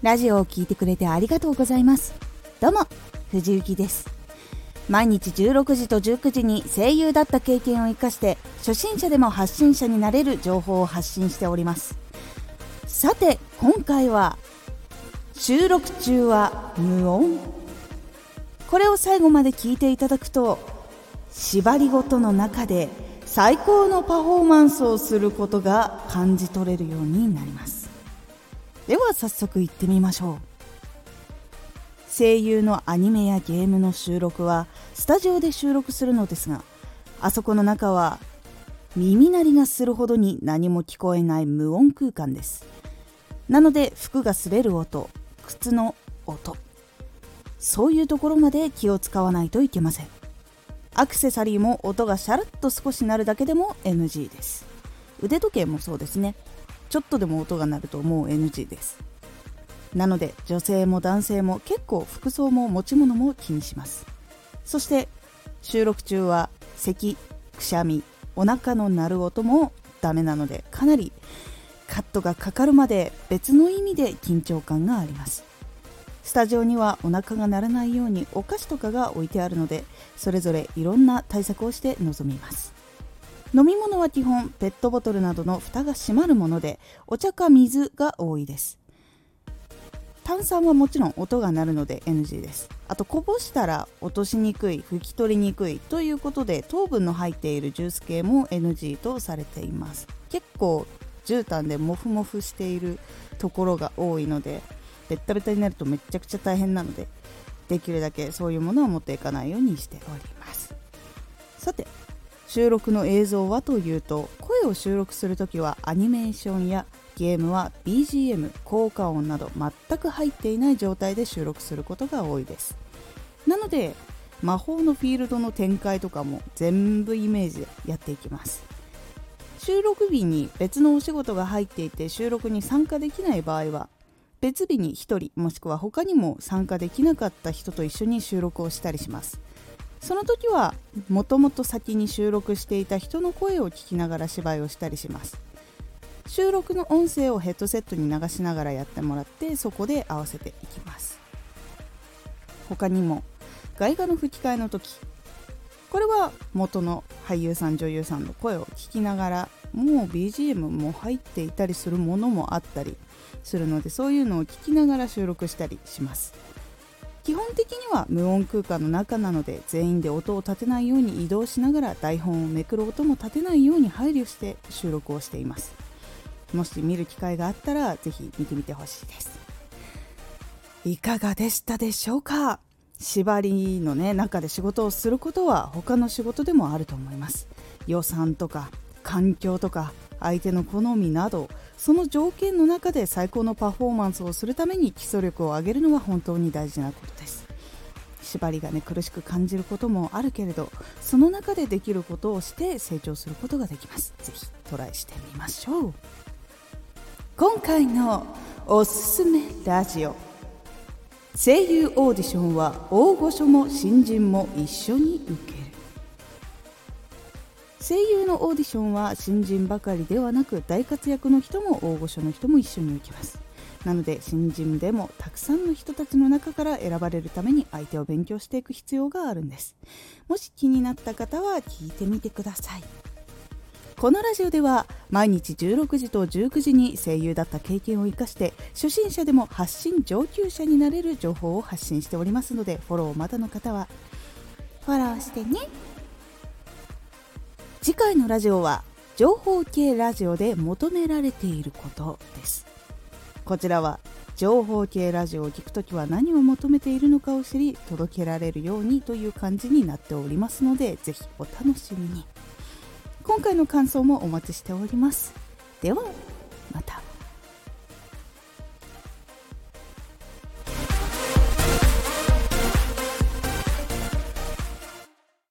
ラジオを聴いてくれてありがとうございます。どうも藤幸です。毎日16時と19時に声優だった経験を生かして初心者でも発信者になれる情報を発信しております。さて今回は収録中は無音。これを最後まで聞いていただくと縛りごとの中で最高のパフォーマンスをすることが感じ取れるようになります。では早速行ってみましょう。声優のアニメやゲームの収録はスタジオで収録するのですがあそこの中は耳鳴りがするほどに何も聞こえない無音空間です。なので服が擦れる音靴の音。そういうところまで気を使わないといけません。アクセサリーも音がシャラッと少し鳴るだけでも NG です。腕時計もそうですね。ちょっとでも音が鳴るともう NG です。なので女性も男性も結構服装も持ち物も気にします。そして収録中は咳くしゃみお腹の鳴る音もダメなのでかなりカットがかかるまで別の意味で緊張感があります。スタジオにはお腹が鳴らないようにお菓子とかが置いてあるのでそれぞれいろんな対策をして臨みます。飲み物は基本ペットボトルなどの蓋が閉まるものでお茶か水が多いです。炭酸はもちろん音が鳴るので NG です。あとこぼしたら落としにくい拭き取りにくいということで糖分の入っているジュース系も NG とされています。結構絨毯でモフモフしているところが多いのでベッタベタになるとめちゃくちゃ大変なのでできるだけそういうものは持っていかないようにしております。さて収録の映像はというと声を収録するときはアニメーションやゲームは BGM 効果音など全く入っていない状態で収録することが多いです。なので魔法のフィールドの展開とかも全部イメージでやっていきます。収録日に別のお仕事が入っていて収録に参加できない場合は別日に1人もしくは他にも参加できなかった人と一緒に収録をしたりします。その時はもともと先に収録していた人の声を聞きながら芝居をしたりします。収録の音声をヘッドセットに流しながらやってもらってそこで合わせていきます。他にも外画の吹き替えの時。これは元の俳優さん女優さんの声を聞きながらもう BGM も入っていたりするものもあったりするのでそういうのを聞きながら収録したりします。基本的には無音空間の中なので全員で音を立てないように移動しながら台本をめくる音も立てないように配慮して収録をしています。もし見る機会があったらぜひ見てみてほしいです。いかがでしたでしょうか？縛りのね中で仕事をすることは他の仕事でもあると思います。予算とか環境とか相手の好みなどその条件の中で最高のパフォーマンスをするために基礎力を上げるのは本当に大事なことです。縛りがね苦しく感じることもあるけれどその中でできることをして成長することができます。是非トライしてみましょう。今回のおすすめラジオ。声優オーディションは大御所も新人も一緒に受け声優のオーディションは新人ばかりではなく大活躍の人も大御所の人も一緒に受けます。なので新人でもたくさんの人たちの中から選ばれるために相手を勉強していく必要があるんです。もし気になった方は聞いてみてください。このラジオでは毎日16時と19時に声優だった経験を生かして初心者でも発信上級者になれる情報を発信しておりますのでフォローまだの方は。フォローしてね。次回のラジオは情報系ラジオで求められていることです。こちらは情報系ラジオを聞くときは何を求めているのかを知り届けられるようにという感じになっておりますのでぜひお楽しみに。今回の感想もお待ちしております。では